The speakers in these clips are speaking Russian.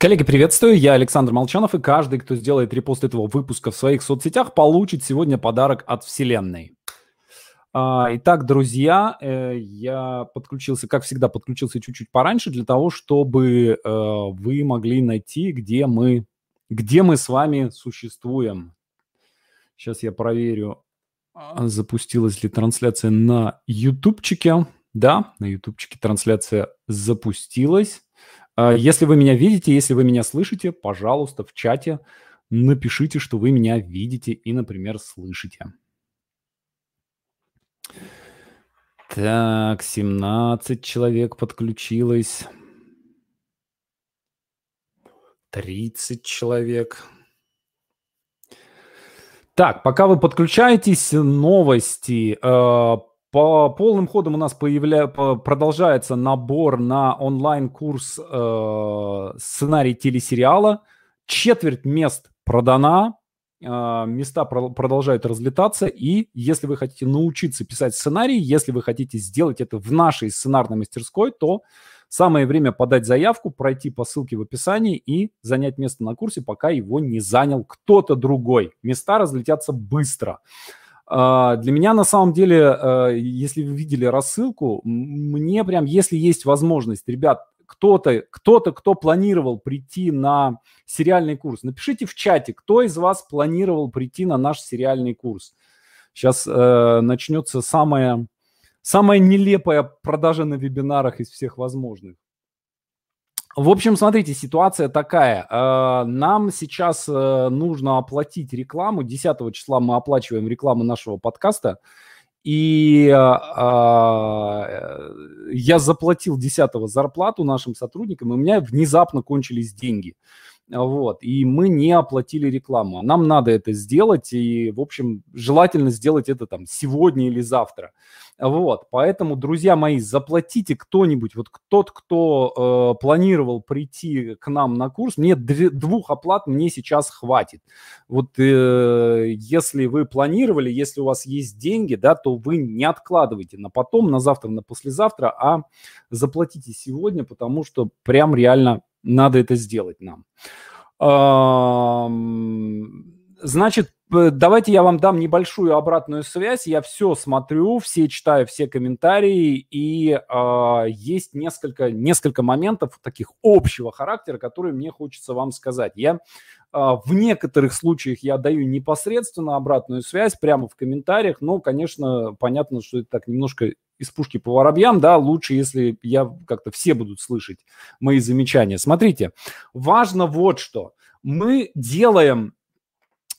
Коллеги, приветствую, я Александр Молчанов, и каждый, кто сделает репост этого выпуска в своих соцсетях, получит сегодня подарок от Вселенной. А, итак, друзья, э, я подключился, как всегда, подключился чуть-чуть пораньше для того, чтобы э, вы могли найти, где мы, где мы с вами существуем. Сейчас я проверю, а, запустилась ли трансляция на ютубчике. Да, на ютубчике трансляция запустилась. А, если вы меня видите, если вы меня слышите, пожалуйста, в чате напишите, что вы меня видите и, например, слышите. Так, 17 человек подключилось. 30 человек. Так, пока вы подключаетесь, новости. По полным ходам у нас появля... продолжается набор на онлайн-курс э, сценарий телесериала. Четверть мест продана, э, места про- продолжают разлетаться. И если вы хотите научиться писать сценарий, если вы хотите сделать это в нашей сценарной мастерской, то самое время подать заявку, пройти по ссылке в описании и занять место на курсе, пока его не занял кто-то другой. Места разлетятся быстро. А, для меня на самом деле, а, если вы видели рассылку, мне прям, если есть возможность, ребят, кто-то, кто-то, кто планировал прийти на сериальный курс, напишите в чате, кто из вас планировал прийти на наш сериальный курс. Сейчас э, начнется самая, самая нелепая продажа на вебинарах из всех возможных. В общем, смотрите, ситуация такая. Э, нам сейчас э, нужно оплатить рекламу. 10 числа мы оплачиваем рекламу нашего подкаста. И э, я заплатил 10 зарплату нашим сотрудникам, и у меня внезапно кончились деньги. Вот, и мы не оплатили рекламу. Нам надо это сделать, и, в общем, желательно сделать это там сегодня или завтра. Вот, поэтому, друзья мои, заплатите кто-нибудь, вот тот, кто э, планировал прийти к нам на курс, мне двух оплат мне сейчас хватит. Вот э, если вы планировали, если у вас есть деньги, да, то вы не откладывайте на потом, на завтра, на послезавтра, а заплатите сегодня, потому что прям реально надо это сделать нам. Значит, давайте я вам дам небольшую обратную связь. Я все смотрю, все читаю, все комментарии, и э, есть несколько, несколько моментов таких общего характера, которые мне хочется вам сказать. Я э, в некоторых случаях я даю непосредственно обратную связь прямо в комментариях, но, конечно, понятно, что это так немножко из пушки по воробьям, да, лучше, если я как-то все будут слышать мои замечания. Смотрите, важно вот что. Мы делаем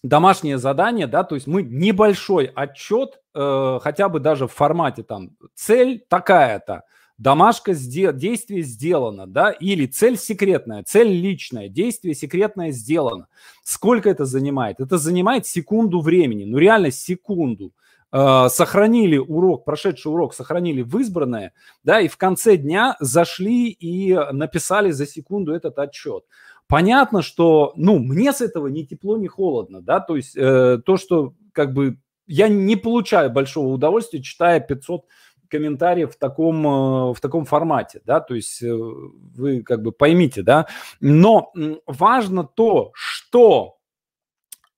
домашнее задание, да, то есть мы небольшой отчет, э, хотя бы даже в формате там цель такая-то, домашка сде- действие сделано, да, или цель секретная, цель личная, действие секретное сделано. Сколько это занимает? Это занимает секунду времени, ну реально секунду. Э, сохранили урок, прошедший урок сохранили в избранное, да, и в конце дня зашли и написали за секунду этот отчет. Понятно, что, ну, мне с этого ни тепло, ни холодно, да, то есть э, то, что как бы я не получаю большого удовольствия, читая 500 комментариев в таком, э, в таком формате, да, то есть э, вы как бы поймите, да, но важно то, что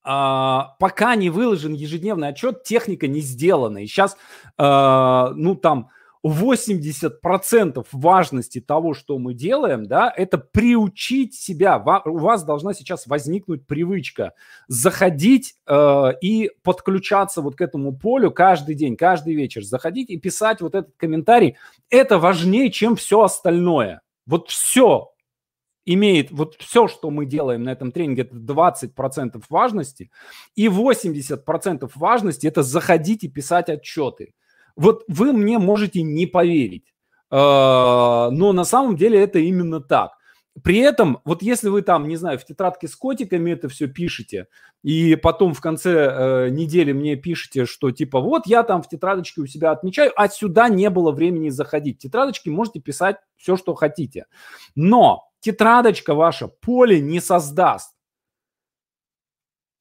а, пока не выложен ежедневный отчет, техника не сделана, и сейчас, а, ну, там, 80% важности того, что мы делаем, да, это приучить себя. У вас должна сейчас возникнуть привычка заходить э, и подключаться вот к этому полю каждый день, каждый вечер, заходить и писать вот этот комментарий. Это важнее, чем все остальное. Вот все имеет, вот все, что мы делаем на этом тренинге, это 20% важности, и 80% важности это заходить и писать отчеты. Вот вы мне можете не поверить, а, но на самом деле это именно так. При этом, вот если вы там, не знаю, в тетрадке с котиками это все пишете, и потом в конце э, недели мне пишете, что типа вот я там в тетрадочке у себя отмечаю, а сюда не было времени заходить. Тетрадочки можете писать все, что хотите. Но тетрадочка ваша поле не создаст.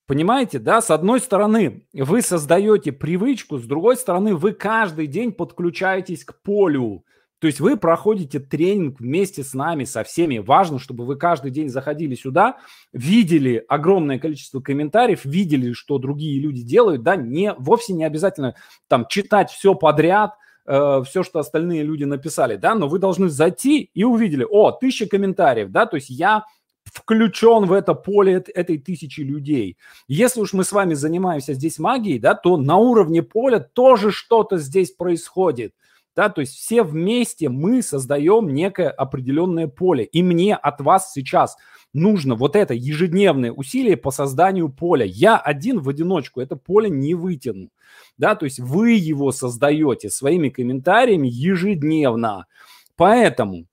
Понимаете, да? С одной стороны, вы создаете привычку, с другой стороны, вы каждый день подключаетесь к полю. То есть вы проходите тренинг вместе с нами, со всеми. Важно, чтобы вы каждый день заходили сюда, видели огромное количество комментариев, видели, что другие люди делают, да, не, вовсе не обязательно там читать все подряд, э, все, что остальные люди написали, да, но вы должны зайти и увидели, о, тысяча комментариев, да, то есть я включен в это поле этой тысячи людей. Если уж мы с вами занимаемся здесь магией, да, то на уровне поля тоже что-то здесь происходит. Да, то есть все вместе мы создаем некое определенное поле. И мне от вас сейчас нужно вот это ежедневное усилие по созданию поля. Я один в одиночку это поле не вытяну. Да, то есть вы его создаете своими комментариями ежедневно. Поэтому,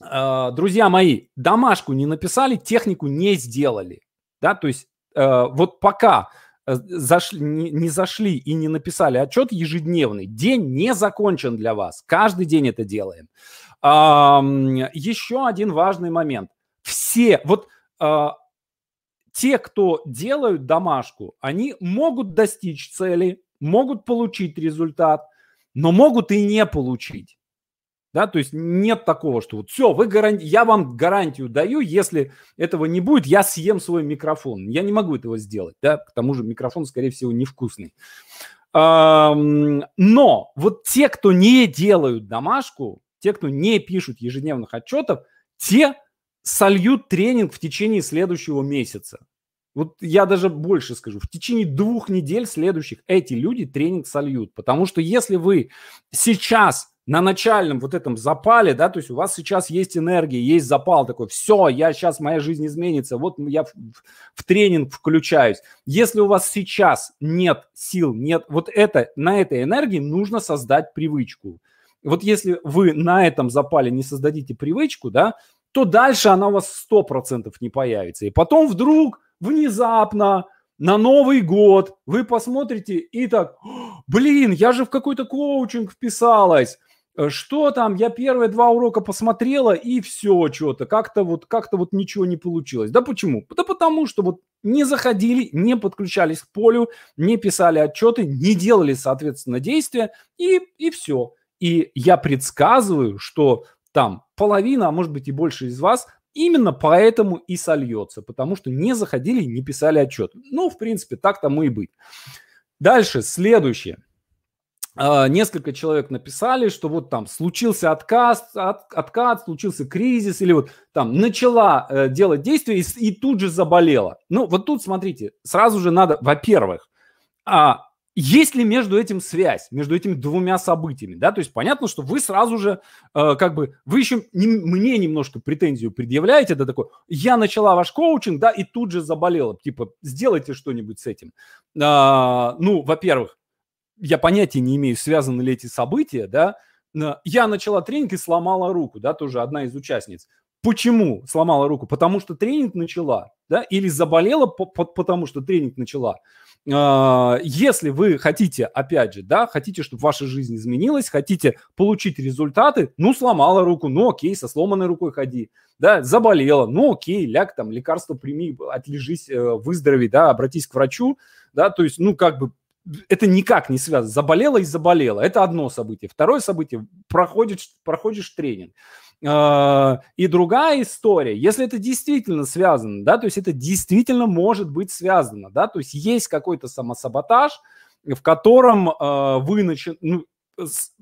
э, друзья мои, домашку не написали, технику не сделали. Да, то есть э, вот пока зашли, не, не зашли и не написали отчет ежедневный, день не закончен для вас. Каждый день это делаем. Еще один важный момент. Все, вот а, те, кто делают домашку, они могут достичь цели, могут получить результат, но могут и не получить. Да, то есть нет такого, что вот все, вы гаранти... я вам гарантию даю, если этого не будет, я съем свой микрофон. Я не могу этого сделать, да, к тому же микрофон, скорее всего, невкусный. Но вот те, кто не делают домашку, те, кто не пишут ежедневных отчетов, те сольют тренинг в течение следующего месяца. Вот я даже больше скажу, в течение двух недель следующих эти люди тренинг сольют. Потому что если вы сейчас на начальном вот этом запале, да, то есть у вас сейчас есть энергия, есть запал такой, все, я сейчас, моя жизнь изменится, вот я в, в тренинг включаюсь. Если у вас сейчас нет сил, нет вот это, на этой энергии нужно создать привычку. Вот если вы на этом запале не создадите привычку, да, то дальше она у вас 100% не появится. И потом вдруг, внезапно, на Новый год вы посмотрите и так, блин, я же в какой-то коучинг вписалась, что там, я первые два урока посмотрела и все что-то, как-то вот, как-то вот ничего не получилось. Да почему? Да потому что вот не заходили, не подключались к полю, не писали отчеты, не делали, соответственно, действия и, и все. И я предсказываю, что там половина, а может быть и больше из вас именно поэтому и сольется, потому что не заходили, не писали отчет. Ну, в принципе, так тому и быть. Дальше, следующее – несколько человек написали, что вот там случился отказ, от, откат, случился кризис, или вот там начала uh, делать действия и, и тут же заболела. Ну, вот тут, смотрите, сразу же надо, во-первых, а, есть ли между этим связь, между этими двумя событиями, да, то есть понятно, что вы сразу же, э, как бы, вы еще не, мне немножко претензию предъявляете, да, такой, я начала ваш коучинг, да, и тут же заболела, типа, сделайте что-нибудь с этим. Э, ну, во-первых, я понятия не имею, связаны ли эти события, да, я начала тренинг и сломала руку, да, тоже одна из участниц. Почему сломала руку? Потому что тренинг начала, да, или заболела, потому что тренинг начала. А, если вы хотите, опять же, да, хотите, чтобы ваша жизнь изменилась, хотите получить результаты, ну, сломала руку, ну, окей, со сломанной рукой ходи, да, заболела, ну, окей, ляг там, лекарство прими, отлежись, э, выздорови, да, обратись к врачу, да, то есть, ну, как бы это никак не связано. Заболела и заболела. Это одно событие. Второе событие – проходишь, проходишь тренинг. А, и другая история, если это действительно связано, да, то есть это действительно может быть связано, да, то есть есть какой-то самосаботаж, в котором э, вы начи... ну,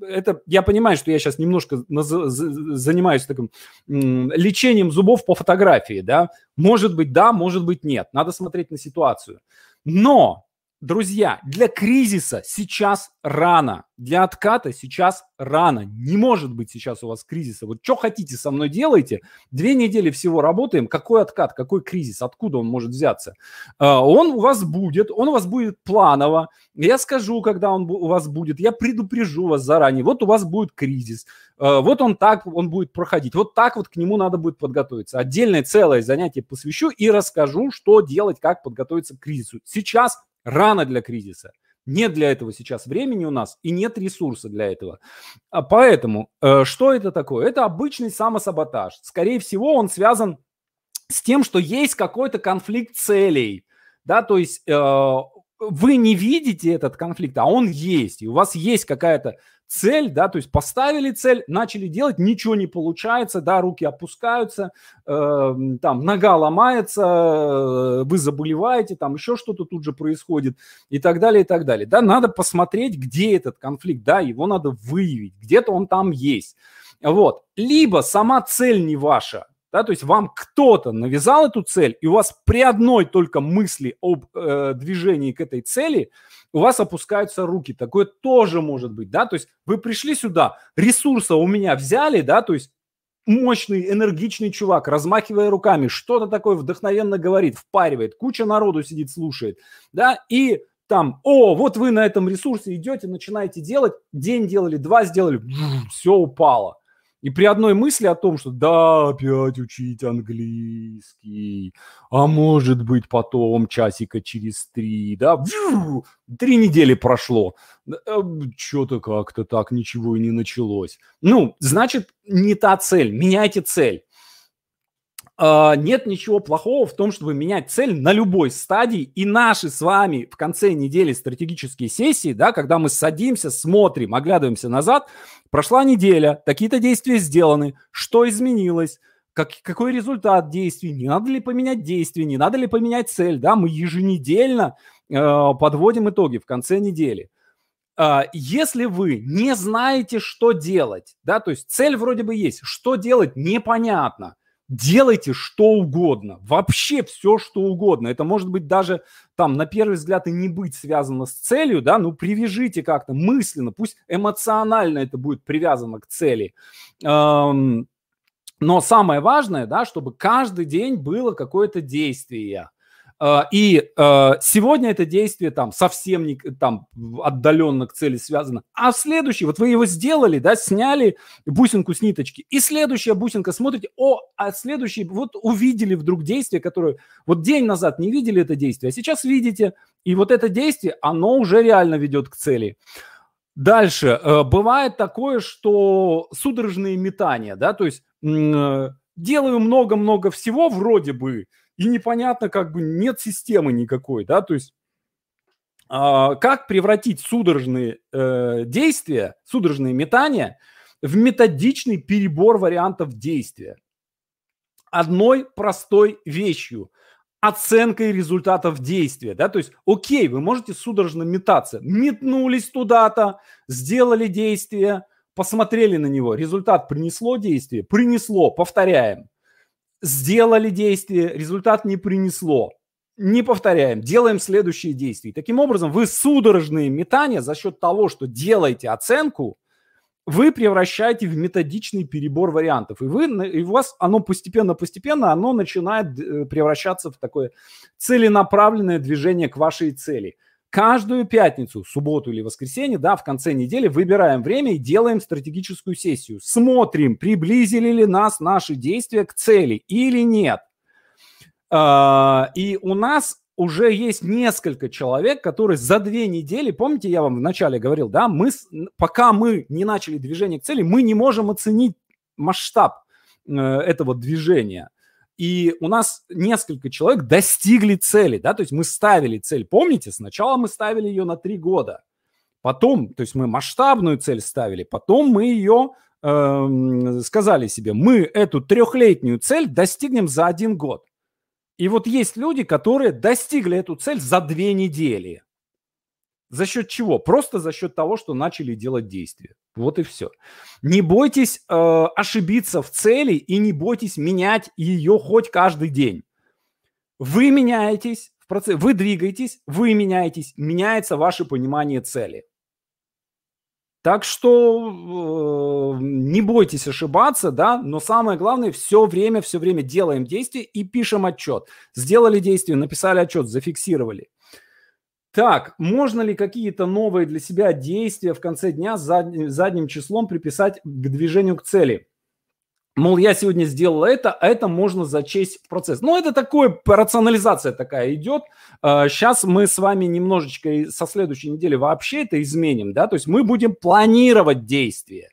это я понимаю, что я сейчас немножко занимаюсь таким лечением зубов по фотографии, да, может быть да, может быть нет, надо смотреть на ситуацию, но Друзья, для кризиса сейчас рано, для отката сейчас рано. Не может быть сейчас у вас кризиса. Вот что хотите со мной делайте. Две недели всего работаем. Какой откат, какой кризис, откуда он может взяться? А, он у вас будет, он у вас будет планово. Я скажу, когда он у вас будет. Я предупрежу вас заранее. Вот у вас будет кризис. А, вот он так, он будет проходить. Вот так вот к нему надо будет подготовиться. Отдельное целое занятие посвящу и расскажу, что делать, как подготовиться к кризису. Сейчас Рано для кризиса. Нет для этого сейчас времени у нас и нет ресурса для этого. А поэтому э, что это такое? Это обычный самосаботаж. Скорее всего, он связан с тем, что есть какой-то конфликт целей. Да, то есть э, вы не видите этот конфликт, а он есть. И у вас есть какая-то цель, да, то есть поставили цель, начали делать, ничего не получается, да, руки опускаются, э, там нога ломается, э, вы заболеваете, там еще что-то тут же происходит и так далее, и так далее. Да, надо посмотреть, где этот конфликт, да, его надо выявить, где-то он там есть. Вот. Либо сама цель не ваша, да, то есть вам кто-то навязал эту цель, и у вас при одной только мысли об э, движении к этой цели – у вас опускаются руки. Такое тоже может быть, да, то есть вы пришли сюда, ресурса у меня взяли, да, то есть мощный, энергичный чувак, размахивая руками, что-то такое вдохновенно говорит, впаривает, куча народу сидит, слушает, да, и там, о, вот вы на этом ресурсе идете, начинаете делать, день делали, два сделали, все упало. И при одной мысли о том, что да, опять учить английский, а может быть потом часика через три, да, три недели прошло, э, что-то как-то так ничего и не началось. Ну, значит, не та цель, меняйте цель. А, нет ничего плохого в том, чтобы менять цель на любой стадии. И наши с вами в конце недели стратегические сессии, да, когда мы садимся, смотрим, оглядываемся назад, прошла неделя, такие-то действия сделаны, что изменилось, как, какой результат действий, не надо ли поменять действия, не надо ли поменять цель, да, мы еженедельно э, подводим итоги в конце недели. Uh, если вы не знаете, что делать, да, то есть цель вроде бы есть, что делать непонятно, делайте что угодно, вообще все, что угодно. Это может быть даже там на первый взгляд и не быть связано с целью, да, ну привяжите как-то мысленно, пусть эмоционально это будет привязано к цели. Но самое важное, да, чтобы каждый день было какое-то действие. А, и а, сегодня это действие там совсем не там отдаленно к цели связано. А следующий, вот вы его сделали, да, сняли бусинку с ниточки, и следующая бусинка смотрите, о, а следующий, вот увидели вдруг действие, которое вот день назад не видели это действие, а сейчас видите, и вот это действие, оно уже реально ведет к цели. Дальше. Э, бывает такое, что судорожные метания, да, то есть делаю много-много всего вроде бы, и непонятно, как бы нет системы никакой, да, то есть а, как превратить судорожные э, действия, судорожные метания в методичный перебор вариантов действия. Одной простой вещью – оценкой результатов действия. Да? То есть, окей, вы можете судорожно метаться. Метнулись туда-то, сделали действие, посмотрели на него. Результат принесло действие? Принесло. Повторяем сделали действие, результат не принесло. Не повторяем, делаем следующие действия. Таким образом, вы судорожные метания за счет того, что делаете оценку, вы превращаете в методичный перебор вариантов. И, вы, и у вас оно постепенно-постепенно оно начинает э, превращаться в такое целенаправленное движение к вашей цели – каждую пятницу, субботу или воскресенье, да, в конце недели выбираем время и делаем стратегическую сессию. Смотрим, приблизили ли нас наши действия к цели или нет. А, и у нас уже есть несколько человек, которые за две недели, помните, я вам вначале говорил, да, мы, пока мы не начали движение к цели, мы не можем оценить масштаб э, этого движения. И у нас несколько человек достигли цели, да, то есть мы ставили цель. Помните, сначала мы ставили ее на три года, потом, то есть мы масштабную цель ставили, потом мы ее э, эм, сказали себе, мы эту трехлетнюю цель достигнем за один год. И вот есть люди, которые достигли эту цель за две недели. За счет чего? Просто за счет того, что начали делать действия. Вот и все. Не бойтесь э, ошибиться в цели и не бойтесь менять ее хоть каждый день. Вы меняетесь в процессе, вы двигаетесь, вы меняетесь, меняется ваше понимание цели. Так что э, не бойтесь ошибаться, да, но самое главное, все время, все время делаем действия и пишем отчет. Сделали действие, написали отчет, зафиксировали. Так, можно ли какие-то новые для себя действия в конце дня задним, задним числом приписать к движению к цели? Мол, я сегодня сделал это, а это можно зачесть в процесс. Ну, это такое, рационализация такая идет. Сейчас а, мы с вами немножечко со следующей недели вообще это изменим, да, то есть мы будем планировать действия.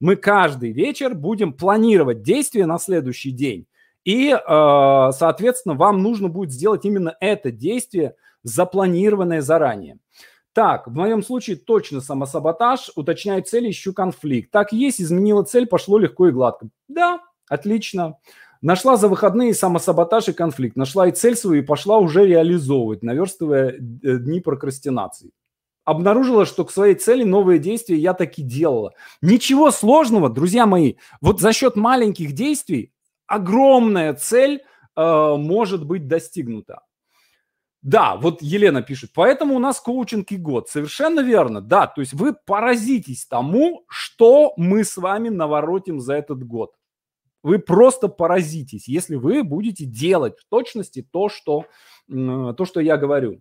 Мы каждый вечер будем планировать действия на следующий день. И, а, соответственно, вам нужно будет сделать именно это действие – запланированное заранее. Так, в моем случае точно самосаботаж, уточняю цель, ищу конфликт. Так есть, изменила цель, пошло легко и гладко. Да, отлично. Нашла за выходные самосаботаж и конфликт. Нашла и цель свою и пошла уже реализовывать, наверстывая э, дни прокрастинации. Обнаружила, что к своей цели новые действия я таки делала. Ничего сложного, друзья мои. Вот за счет маленьких действий огромная цель э, может быть достигнута. Да, вот Елена пишет, поэтому у нас коучинг и год. Совершенно верно, да. То есть вы поразитесь тому, что мы с вами наворотим за этот год. Вы просто поразитесь, если вы будете делать в точности то, что, то, что я говорю.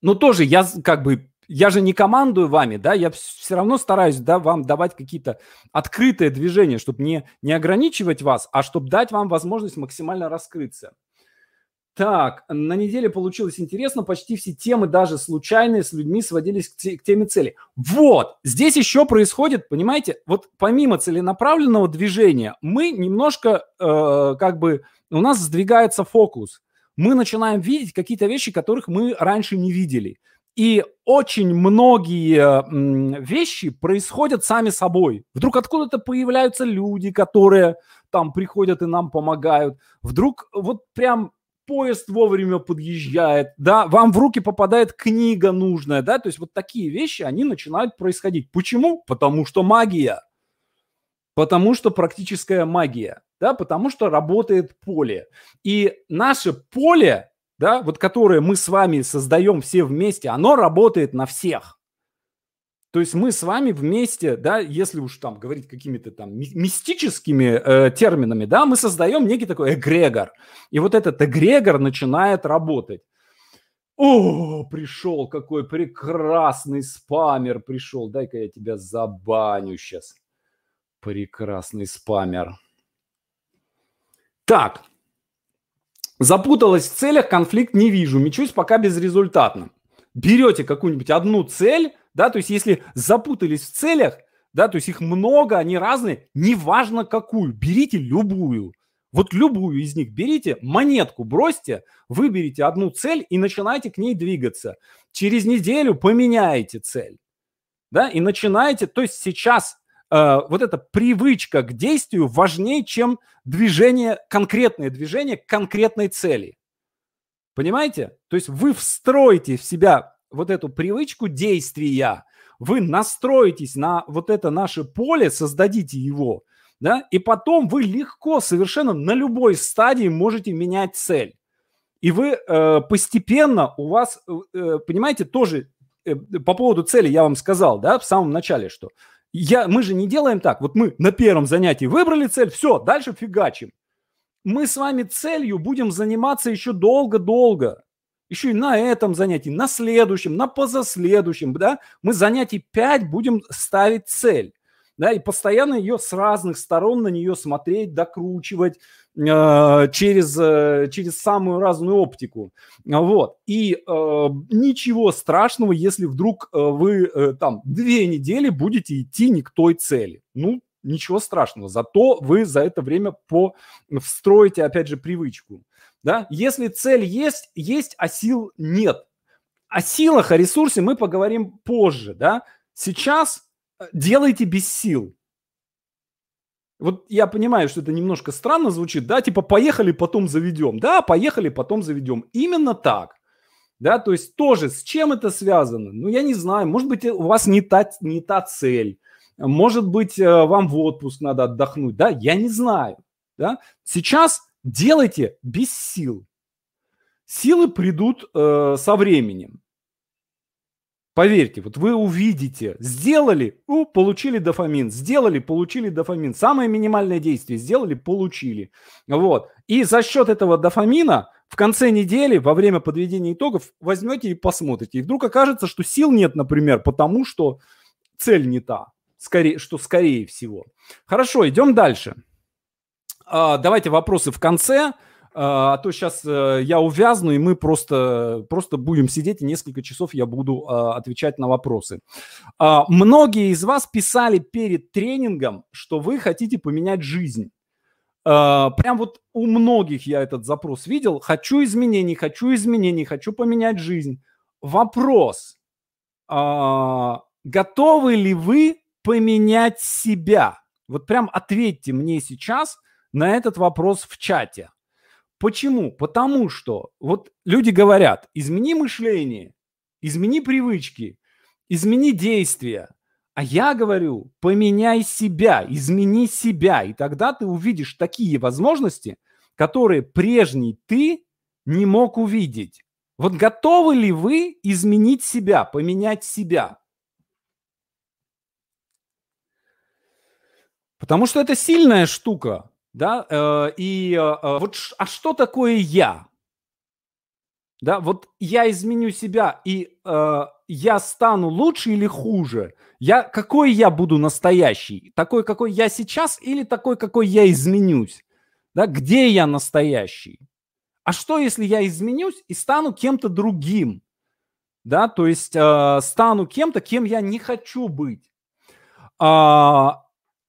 Но тоже я как бы я же не командую вами, да, я все равно стараюсь, да, вам давать какие-то открытые движения, чтобы не, не ограничивать вас, а чтобы дать вам возможность максимально раскрыться. Так, на неделе получилось интересно, почти все темы, даже случайные, с людьми сводились к, те, к теме цели. Вот, здесь еще происходит, понимаете, вот помимо целенаправленного движения, мы немножко, э, как бы, у нас сдвигается фокус. Мы начинаем видеть какие-то вещи, которых мы раньше не видели. И очень многие вещи происходят сами собой. Вдруг откуда-то появляются люди, которые там приходят и нам помогают. Вдруг вот прям поезд вовремя подъезжает, да, вам в руки попадает книга нужная, да, то есть вот такие вещи, они начинают происходить. Почему? Потому что магия. Потому что практическая магия, да, потому что работает поле. И наше поле, да, вот которое мы с вами создаем все вместе, оно работает на всех. То есть мы с вами вместе, да, если уж там говорить какими-то там мистическими э, терминами, да, мы создаем некий такой эгрегор. И вот этот эгрегор начинает работать. О, пришел какой прекрасный спамер пришел. Дай-ка я тебя забаню сейчас. Прекрасный спамер. Так, запуталась в целях, конфликт не вижу, мечусь пока безрезультатно. Берете какую-нибудь одну цель, да, то есть если запутались в целях, да, то есть их много, они разные, неважно какую, берите любую. Вот любую из них берите, монетку бросьте, выберите одну цель и начинайте к ней двигаться. Через неделю поменяете цель. Да, и начинаете, то есть сейчас э, вот эта привычка к действию важнее, чем движение, конкретное движение к конкретной цели. Понимаете? То есть вы встроите в себя вот эту привычку действия, вы настроитесь на вот это наше поле, создадите его, да, и потом вы легко совершенно на любой стадии можете менять цель. И вы э, постепенно у вас, э, понимаете, тоже э, по поводу цели я вам сказал, да, в самом начале, что я, мы же не делаем так, вот мы на первом занятии выбрали цель, все, дальше фигачим. Мы с вами целью будем заниматься еще долго-долго еще и на этом занятии, на следующем, на позаследующем, да, мы занятий 5 будем ставить цель, да, и постоянно ее с разных сторон на нее смотреть, докручивать э, через, э, через самую разную оптику, вот, и э, ничего страшного, если вдруг э, вы э, там две недели будете идти не к той цели, ну, ничего страшного, зато вы за это время по встроите, опять же, привычку. Да? Если цель есть, есть, а сил нет. О силах, о ресурсе мы поговорим позже. Да? Сейчас э, делайте без сил. Вот я понимаю, что это немножко странно звучит, да, типа поехали, потом заведем. Да, поехали, потом заведем. Именно так. Да, то есть тоже с чем это связано? Ну, я не знаю, может быть, у вас не та, не та цель. Может быть, э, вам в отпуск надо отдохнуть, да, я не знаю. Да? Сейчас делайте без сил. Силы придут э, со временем. Поверьте, вот вы увидите, сделали, у, получили дофамин, сделали, получили дофамин. Самое минимальное действие сделали, получили. Вот. И за счет этого дофамина в конце недели, во время подведения итогов, возьмете и посмотрите. И вдруг окажется, что сил нет, например, потому что цель не та, скорее, что скорее всего. Хорошо, идем дальше. А, давайте вопросы в конце, а, а то сейчас э, я увязну, и мы просто, просто будем сидеть, и несколько часов я буду а, отвечать на вопросы. Многие из вас писали перед тренингом, что вы хотите поменять жизнь. Прям вот у многих я этот запрос видел. Хочу изменений, хочу изменений, хочу поменять жизнь. Вопрос. готовы ли вы поменять себя? Вот прям ответьте мне сейчас на этот вопрос в чате. Почему? Потому что вот люди говорят, измени мышление, измени привычки, измени действия. А я говорю, поменяй себя, измени себя, и тогда ты увидишь такие возможности, которые прежний ты не мог увидеть. Вот готовы ли вы изменить себя, поменять себя? Потому что это сильная штука, да, э, и э, э вот а что такое я? Да, вот я изменю себя, и э, я стану лучше или хуже? Я, какой я буду настоящий? Такой, какой я сейчас, или такой, какой я изменюсь? Да, где я настоящий? А что, если я изменюсь и стану кем-то другим? Да, то есть э, стану кем-то, кем я не хочу быть. А,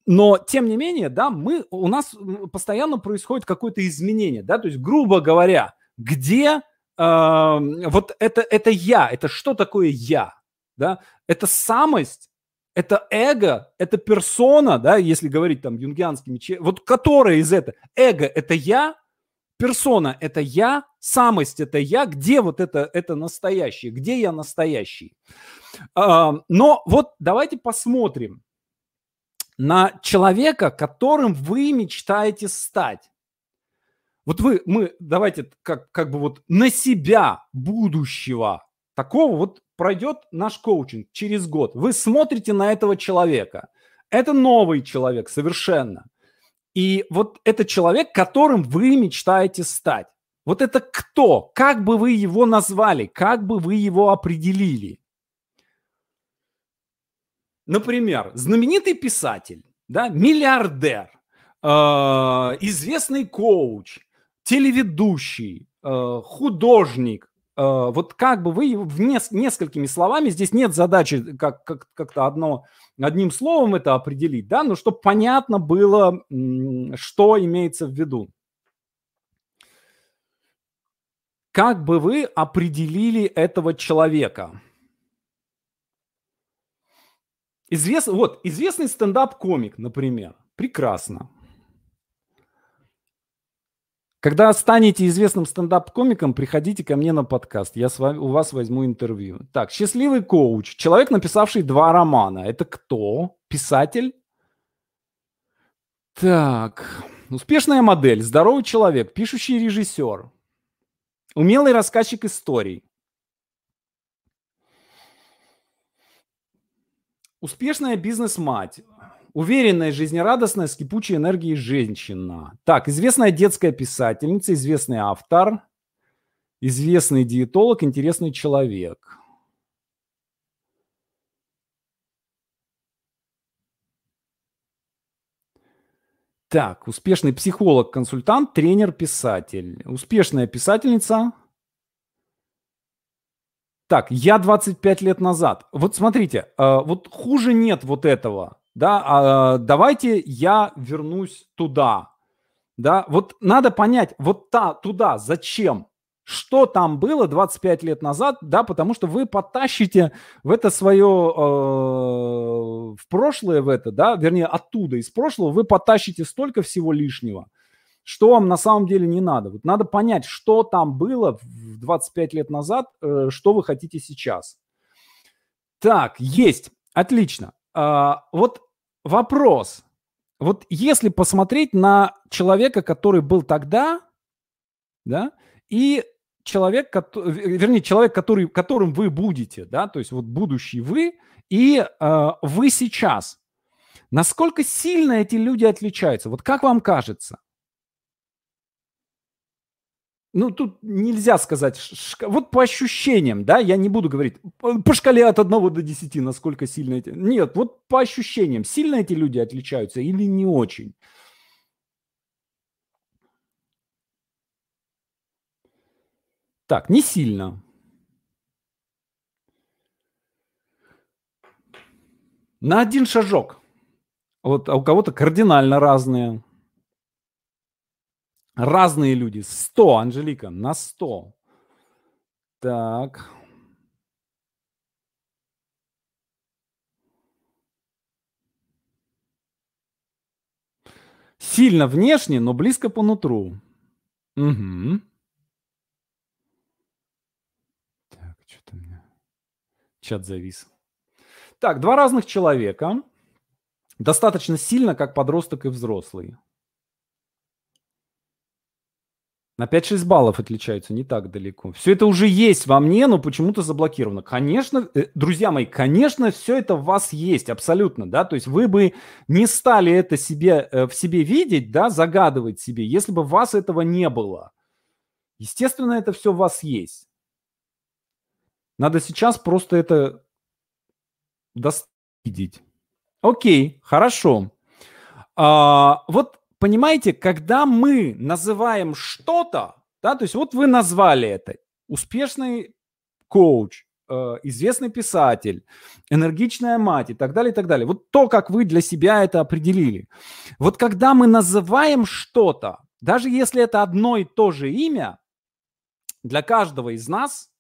но, тем не менее, да, мы, у нас постоянно происходит какое-то изменение, да, то есть, грубо говоря, где э, вот это, это я, это что такое я, да, это самость, это эго, это персона, да, если говорить там юнгианскими, вот которая из этого, эго – это я, персона – это я, самость – это я, где вот это, это настоящее, где я настоящий. Э, но вот давайте посмотрим, на человека, которым вы мечтаете стать. Вот вы, мы, давайте как, как бы вот на себя будущего такого вот пройдет наш коучинг через год. Вы смотрите на этого человека. Это новый человек совершенно. И вот это человек, которым вы мечтаете стать. Вот это кто? Как бы вы его назвали? Как бы вы его определили? Например, знаменитый писатель, да, миллиардер, э, известный коуч, телеведущий, э, художник. Э, вот как бы вы в нес- несколькими словами, здесь нет задачи как, как, как-то одно, одним словом это определить, да, но чтобы понятно было, что имеется в виду. Как бы вы определили этого человека? Известный, вот, известный стендап-комик, например. Прекрасно. Когда станете известным стендап-комиком, приходите ко мне на подкаст. Я с вами, у вас возьму интервью. Так, счастливый коуч. Человек, написавший два романа. Это кто? Писатель? Так, успешная модель, здоровый человек, пишущий режиссер, умелый рассказчик историй, Успешная бизнес-мать. Уверенная, жизнерадостная, с кипучей энергией женщина. Так, известная детская писательница, известный автор, известный диетолог, интересный человек. Так, успешный психолог, консультант, тренер, писатель. Успешная писательница, так, я 25 лет назад. Вот смотрите, э, вот хуже нет вот этого, да, а, давайте я вернусь туда, да, вот надо понять, вот та, туда, зачем, что там было 25 лет назад, да, потому что вы потащите в это свое, э, в прошлое в это, да, вернее, оттуда, из прошлого вы потащите столько всего лишнего, что вам на самом деле не надо. Вот надо понять, что там было в 25 лет назад, э, что вы хотите сейчас. Так, есть. Отлично. А, вот вопрос. Вот если посмотреть на человека, который был тогда, да, и человек, вернее, человек, который, которым вы будете, да, то есть вот будущий вы и э, вы сейчас, насколько сильно эти люди отличаются? Вот как вам кажется? Ну, тут нельзя сказать, вот по ощущениям, да, я не буду говорить по шкале от 1 до 10, насколько сильно эти... Нет, вот по ощущениям, сильно эти люди отличаются или не очень? Так, не сильно. На один шажок. Вот, а у кого-то кардинально разные. Разные люди. 100, Анжелика, на 100. Так. Сильно внешне, но близко по нутру. Угу. Так, что-то у меня чат завис. Так, два разных человека. Достаточно сильно, как подросток и взрослый. На 5-6 баллов отличаются, не так далеко. Все это уже есть во мне, но почему-то заблокировано. Конечно, э, друзья мои, конечно, все это в вас есть, абсолютно, да, то есть вы бы не стали это себе, э, в себе видеть, да, загадывать себе, если бы вас этого не было. Естественно, это все в вас есть. Надо сейчас просто это видеть. Окей, хорошо. А, вот понимаете, когда мы называем что-то, да, то есть вот вы назвали это, успешный коуч, э, известный писатель, энергичная мать и так далее, и так далее. Вот то, как вы для себя это определили. Вот когда мы называем что-то, даже если это одно и то же имя, для каждого из нас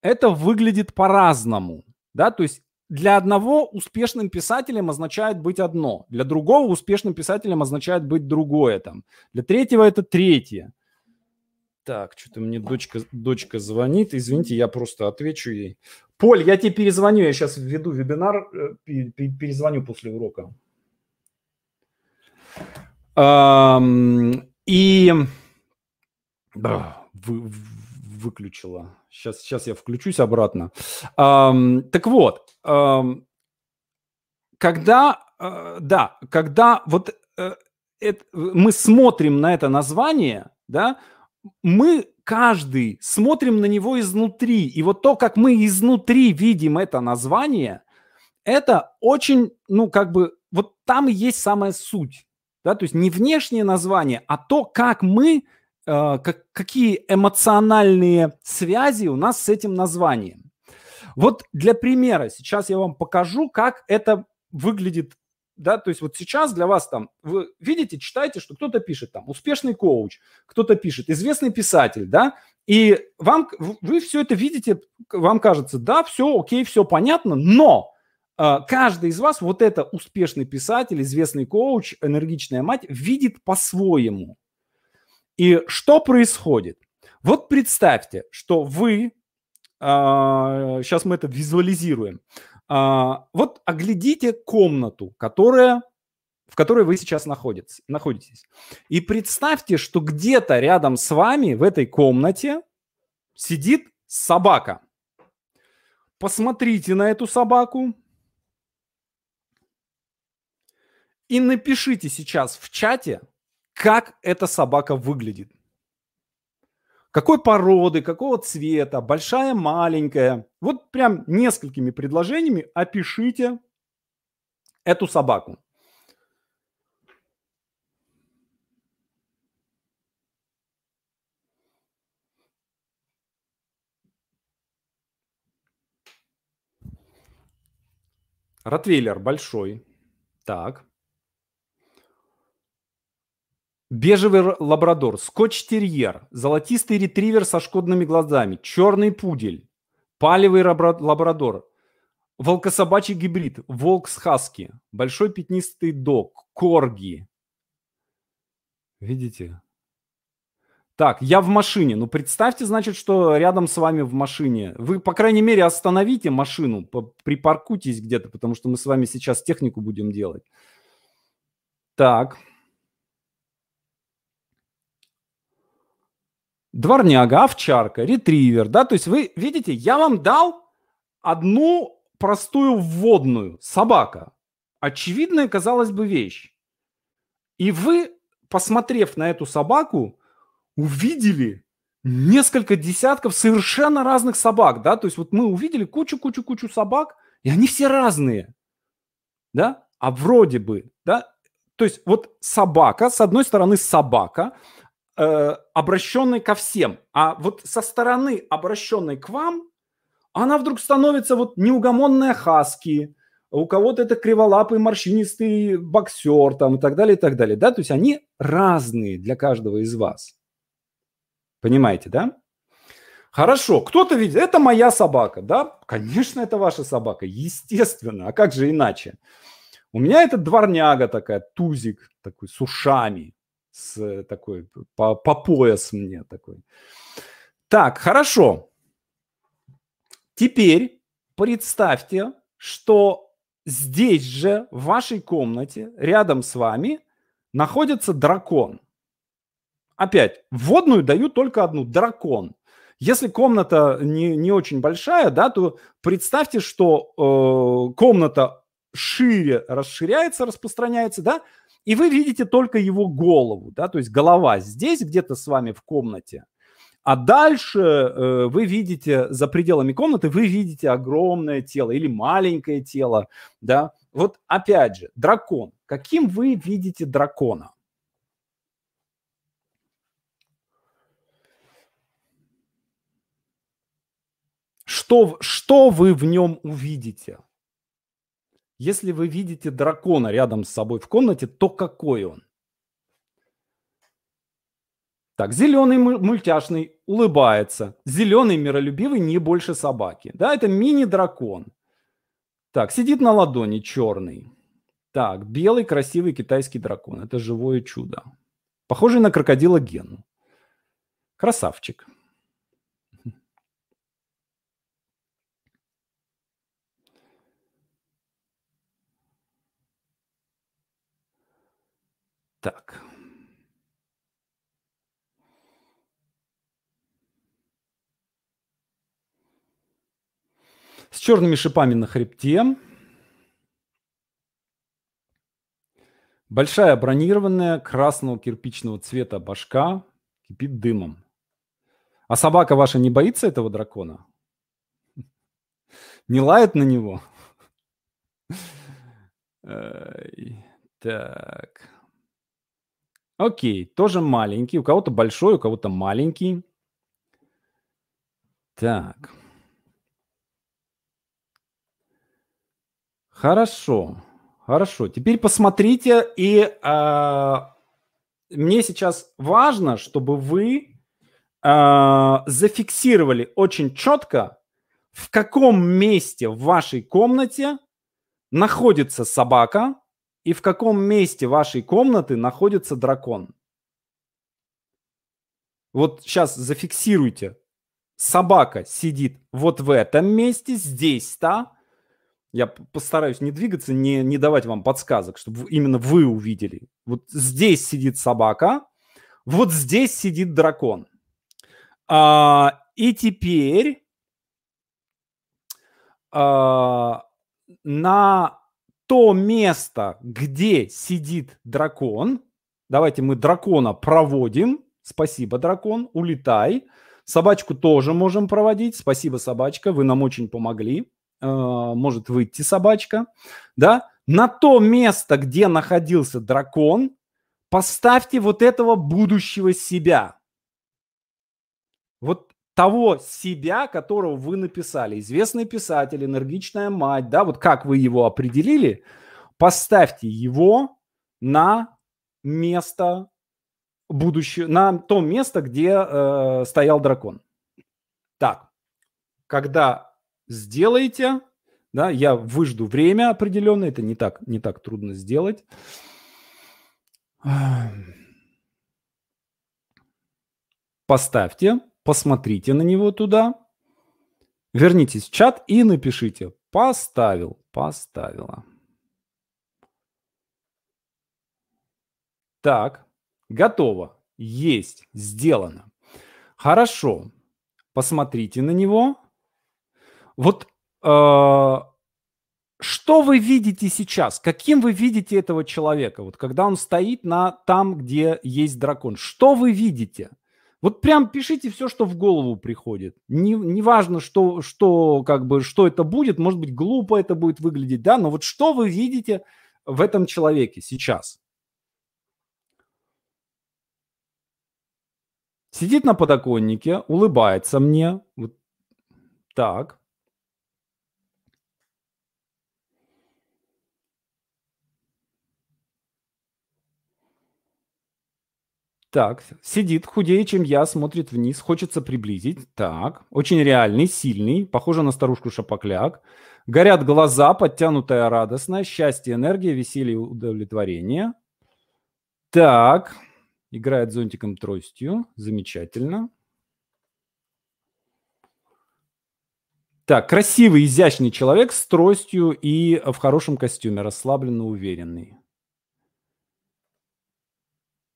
это выглядит по-разному. Да? То есть для одного успешным писателем означает быть одно, для другого успешным писателем означает быть другое там, для третьего это третье. Так, что-то мне дочка, дочка звонит, извините, я просто отвечу ей. Поль, я тебе перезвоню, я сейчас введу вебинар, э, перезвоню после урока. И вы, выключила. Сейчас, сейчас я включусь обратно. Так вот, когда, э, да, когда вот э, это, мы смотрим на это название, да, мы каждый смотрим на него изнутри. И вот то, как мы изнутри видим это название, это очень, ну, как бы, вот там и есть самая суть. Да? То есть не внешнее название, а то, как мы, как, какие эмоциональные связи у нас с этим названием. Вот для примера сейчас я вам покажу, как это выглядит да, то есть вот сейчас для вас там, вы видите, читаете, что кто-то пишет там успешный коуч, кто-то пишет известный писатель, да, и вам, вы все это видите, вам кажется, да, все окей, все понятно, но э, каждый из вас вот это успешный писатель, известный коуч, энергичная мать видит по-своему. И что происходит? Вот представьте, что вы а, сейчас мы это визуализируем. А, вот оглядите комнату, которая, в которой вы сейчас находитесь, находитесь. И представьте, что где-то рядом с вами в этой комнате сидит собака. Посмотрите на эту собаку и напишите сейчас в чате, как эта собака выглядит. Какой породы, какого цвета, большая, маленькая. Вот прям несколькими предложениями опишите эту собаку. Ротвейлер большой. Так. Бежевый лабрадор, скотч-терьер, золотистый ретривер со шкодными глазами, черный пудель, палевый лабрадор, волкособачий гибрид, волк с хаски, большой пятнистый дог, корги. Видите? Так, я в машине. Ну, представьте, значит, что рядом с вами в машине. Вы, по крайней мере, остановите машину, припаркуйтесь где-то, потому что мы с вами сейчас технику будем делать. Так. Дворняга, овчарка, ретривер, да, то есть вы видите, я вам дал одну простую вводную, собака, очевидная, казалось бы, вещь. И вы, посмотрев на эту собаку, увидели несколько десятков совершенно разных собак, да, то есть вот мы увидели кучу-кучу-кучу собак, и они все разные, да, а вроде бы, да, то есть вот собака, с одной стороны собака, э, обращенной ко всем. А вот со стороны, обращенной к вам, она вдруг становится вот неугомонная хаски, у кого-то это криволапый морщинистый боксер там и так далее, и так далее. Да? То есть они разные для каждого из вас. Понимаете, да? Хорошо, кто-то видит, это моя собака, да? Конечно, это ваша собака, естественно, а как же иначе? У меня это дворняга такая, тузик такой с ушами, с такой по, по пояс мне такой. Так, хорошо. Теперь представьте, что здесь же, в вашей комнате, рядом с вами, находится дракон. Опять, вводную даю только одну – дракон. Если комната не, не очень большая, да, то представьте, что э, комната шире расширяется, распространяется, да, и вы видите только его голову, да, то есть голова здесь где-то с вами в комнате, а дальше э, вы видите за пределами комнаты, вы видите огромное тело или маленькое тело, да. Вот опять же, дракон. Каким вы видите дракона? Что, что вы в нем увидите? Если вы видите дракона рядом с собой в комнате, то какой он? Так, зеленый мультяшный улыбается. Зеленый миролюбивый не больше собаки. Да, это мини-дракон. Так, сидит на ладони черный. Так, белый красивый китайский дракон. Это живое чудо. Похожий на крокодила Гену. Красавчик. Так. С черными шипами на хребте. Большая бронированная красного кирпичного цвета башка кипит дымом. А собака ваша не боится этого дракона? Не лает на него? Так. Окей, тоже маленький. У кого-то большой, у кого-то маленький. Так. Хорошо, хорошо. Теперь посмотрите, и а, мне сейчас важно, чтобы вы а, зафиксировали очень четко, в каком месте в вашей комнате находится собака, и в каком месте вашей комнаты находится дракон. Вот сейчас зафиксируйте. Собака сидит вот в этом месте, здесь-то. Я постараюсь не двигаться, не, не давать вам подсказок, чтобы именно вы увидели. Вот здесь сидит собака, вот здесь сидит дракон. А, и теперь а, на то место, где сидит дракон, давайте мы дракона проводим. Спасибо, дракон, улетай. Собачку тоже можем проводить. Спасибо, собачка, вы нам очень помогли. Э, может выйти собачка. Да? На то место, где находился дракон, поставьте вот этого будущего себя. Того себя, которого вы написали. Известный писатель, энергичная мать, да, вот как вы его определили, поставьте его на место будущего, на то место, где э, стоял дракон. Так, когда сделаете, да, я выжду время определенное, это не так, не так трудно сделать. Поставьте посмотрите на него туда, вернитесь в чат и напишите «поставил», «поставила». Так, готово, есть, сделано. Хорошо, посмотрите на него. Вот э, что вы видите сейчас? Каким вы видите этого человека? Вот когда он стоит на там, где есть дракон, что вы видите? Вот прям пишите все, что в голову приходит. Не, не важно, что, что, как бы, что это будет. Может быть, глупо это будет выглядеть, да, но вот что вы видите в этом человеке сейчас? Сидит на подоконнике, улыбается мне. Вот так. Так, сидит, худее, чем я, смотрит вниз, хочется приблизить. Так, очень реальный, сильный, похоже на старушку Шапокляк. Горят глаза, подтянутая, радостная, счастье, энергия, веселье, удовлетворение. Так, играет зонтиком тростью, замечательно. Так, красивый, изящный человек с тростью и в хорошем костюме, расслабленно уверенный.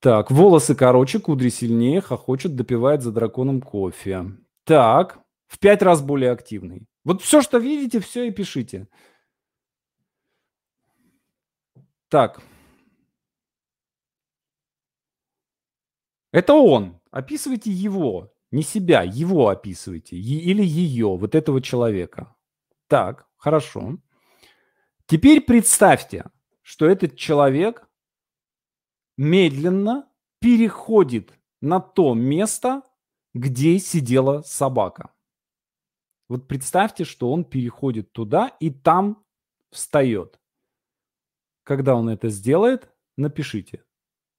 Так, волосы короче, кудри сильнее, хохочет, допивает за драконом кофе. Так, в пять раз более активный. Вот все, что видите, все и пишите. Так. Это он. Описывайте его. Не себя, его описывайте. Или ее, вот этого человека. Так, хорошо. Теперь представьте, что этот человек медленно переходит на то место, где сидела собака. Вот представьте, что он переходит туда и там встает. Когда он это сделает, напишите.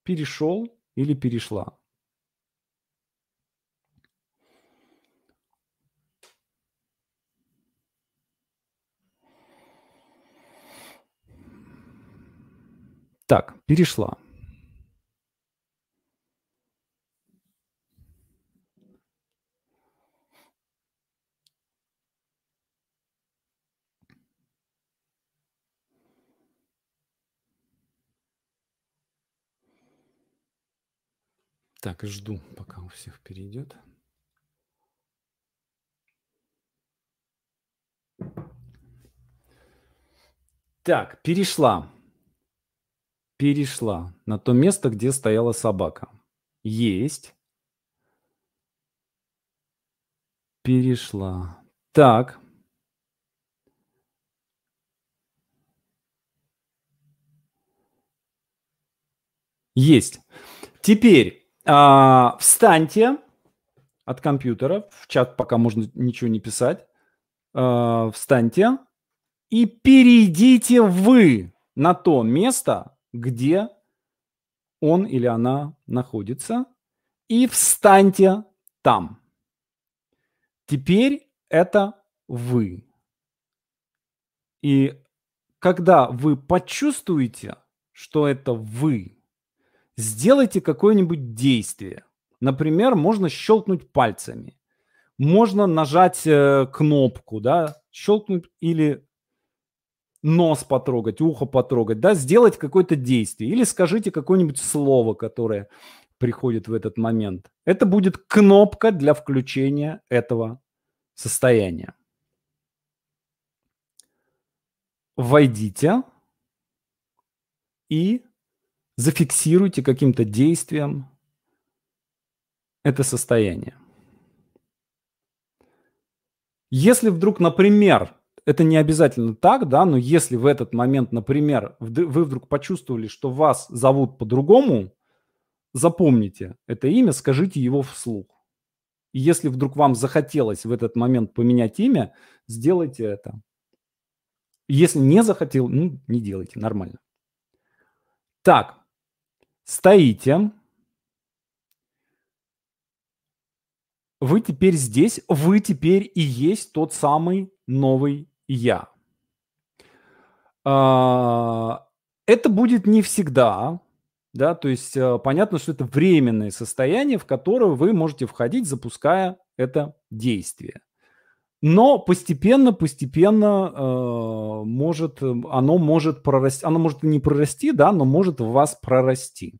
Перешел или перешла. Так, перешла. Так, жду, пока у всех перейдет. Так, перешла. Перешла на то место, где стояла собака. Есть. Перешла. Так. Есть. Теперь а, встаньте от компьютера, в чат пока можно ничего не писать. А, встаньте и перейдите вы на то место, где он или она находится, и встаньте там. Теперь это вы. И когда вы почувствуете, что это вы, сделайте какое-нибудь действие. Например, можно щелкнуть пальцами, можно нажать э, кнопку, да, щелкнуть или нос потрогать, ухо потрогать, да, сделать какое-то действие. Или скажите какое-нибудь слово, которое приходит в этот момент. Это будет кнопка для включения этого состояния. Войдите и зафиксируйте каким-то действием это состояние. Если вдруг, например, это не обязательно так, да, но если в этот момент, например, вы вдруг почувствовали, что вас зовут по-другому, запомните это имя, скажите его вслух. И если вдруг вам захотелось в этот момент поменять имя, сделайте это. Если не захотел, ну, не делайте, нормально. Так, стоите. Вы теперь здесь, вы теперь и есть тот самый новый я. А, это будет не всегда, да, то есть э, понятно, что это временное состояние, в которое вы можете входить, запуская это действие. Но постепенно, постепенно э, может, оно может прорасти, оно может не прорасти, да, но может в вас прорасти.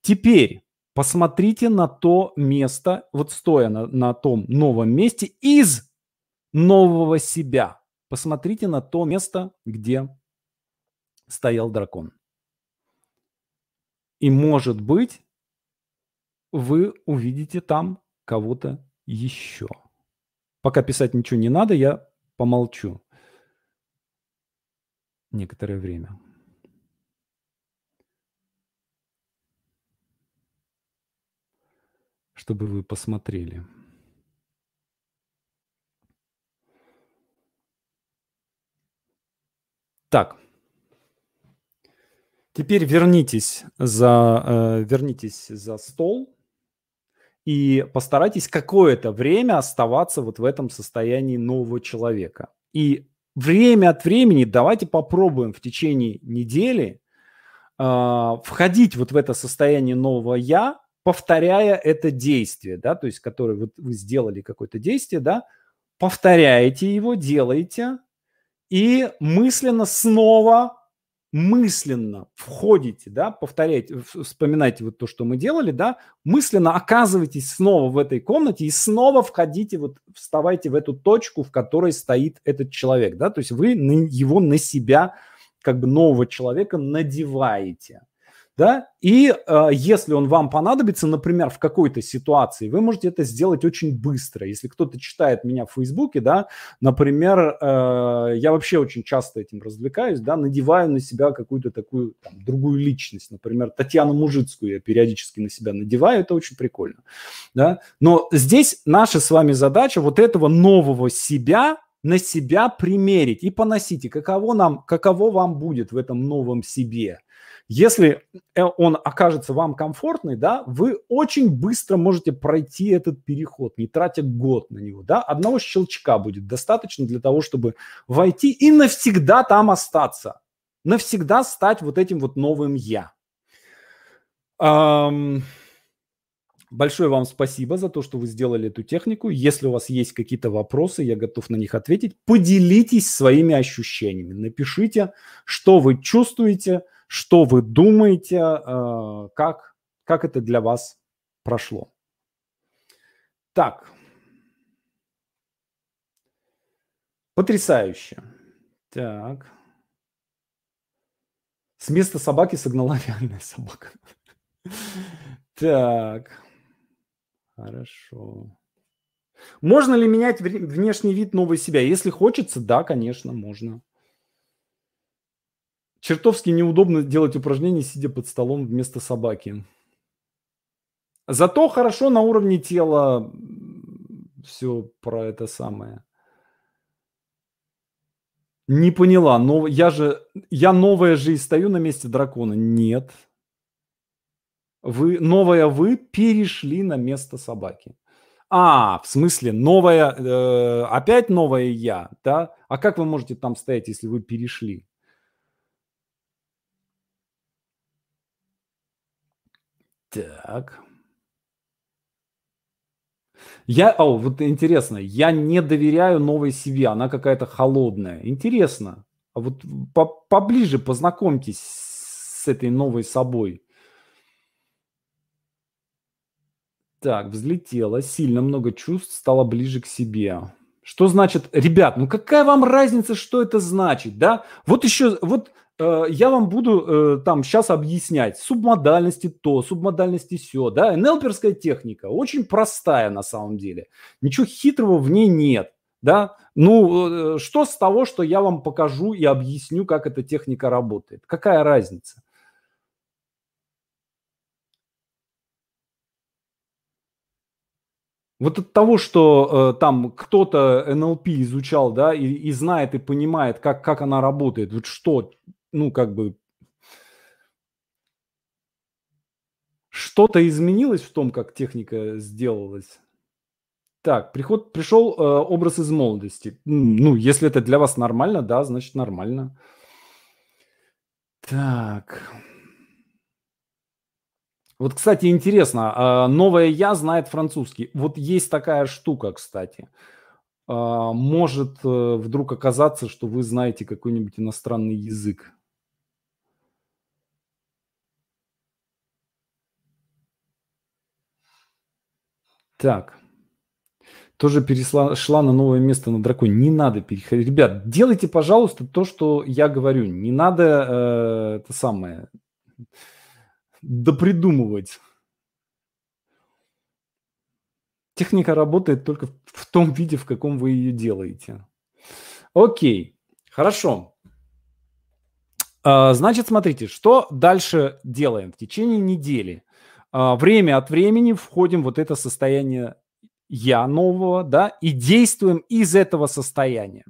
Теперь посмотрите на то место, вот стоя на, на том новом месте из нового себя. Посмотрите на то место, где стоял дракон. И может быть, вы увидите там кого-то еще. Пока писать ничего не надо, я помолчу некоторое время. Чтобы вы посмотрели. Так. Теперь вернитесь за, э, вернитесь за стол и постарайтесь какое-то время оставаться вот в этом состоянии нового человека. И время от времени давайте попробуем в течение недели э, входить вот в это состояние нового я, повторяя это действие, да, то есть которое вот вы сделали какое-то действие, да, повторяете его, делаете и мысленно снова мысленно входите, да, повторяйте, вспоминайте вот то, что мы делали, да, мысленно оказываетесь снова в этой комнате и снова входите, вот вставайте в эту точку, в которой стоит этот человек, да, то есть вы его на себя, как бы нового человека надеваете да, и э, если он вам понадобится, например, в какой-то ситуации, вы можете это сделать очень быстро. Если кто-то читает меня в Фейсбуке, да, например, э, я вообще очень часто этим развлекаюсь, да, надеваю на себя какую-то такую там, другую личность, например, Татьяну Мужицкую я периодически на себя надеваю, это очень прикольно, да, но здесь наша с вами задача вот этого нового себя на себя примерить и поносить, и каково нам, каково вам будет в этом новом себе – если э, он окажется вам комфортный, да, вы очень быстро можете пройти этот переход, не тратя год на него, да. Одного щелчка будет достаточно для того, чтобы войти и навсегда там остаться, навсегда стать вот этим вот новым я. Эм... Большое вам спасибо за то, что вы сделали эту технику. Если у вас есть какие-то вопросы, я готов на них ответить. Поделитесь своими ощущениями. Напишите, что вы чувствуете, что вы думаете, э, как, как это для вас прошло. Так. Потрясающе. Так. С места собаки согнала реальная собака. Так. Хорошо. Можно ли менять внешний вид нового себя? Если хочется, да, конечно, можно. Чертовски неудобно делать упражнения, сидя под столом вместо собаки. Зато хорошо на уровне тела все про это самое. Не поняла, но я же, я новая же и стою на месте дракона. Нет. Вы, новая вы перешли на место собаки. А, в смысле, новая, э, опять новая я, да? А как вы можете там стоять, если вы перешли? Так. Я, о, вот интересно, я не доверяю новой себе, она какая-то холодная. Интересно. А вот по поближе познакомьтесь с этой новой собой. Так, взлетела, сильно много чувств, стало ближе к себе. Что значит, ребят, ну какая вам разница, что это значит, да? Вот еще, вот я вам буду э, там сейчас объяснять. Субмодальности то, субмодальности все, да, НЛПерская техника. Очень простая на самом деле, ничего хитрого в ней нет, да, ну э, что с того, что я вам покажу и объясню, как эта техника работает, какая разница? Вот от того, что э, там кто-то НЛП изучал, да, и, и знает и понимает, как, как она работает, вот что, ну, как бы что-то изменилось в том, как техника сделалась? Так, приход, пришел э, образ из молодости. Ну, если это для вас нормально, да, значит нормально. Так. Вот, кстати, интересно, а, новое «я» знает французский. Вот есть такая штука, кстати. А, может э, вдруг оказаться, что вы знаете какой-нибудь иностранный язык. Так. Тоже перешла шла на новое место на драконе. Не надо переходить. Ребят, делайте, пожалуйста, то, что я говорю. Не надо э, это самое допридумывать. Техника работает только в том виде, в каком вы ее делаете. Окей, хорошо. А, значит, смотрите, что дальше делаем в течение недели. А, время от времени входим в вот это состояние я нового, да, и действуем из этого состояния.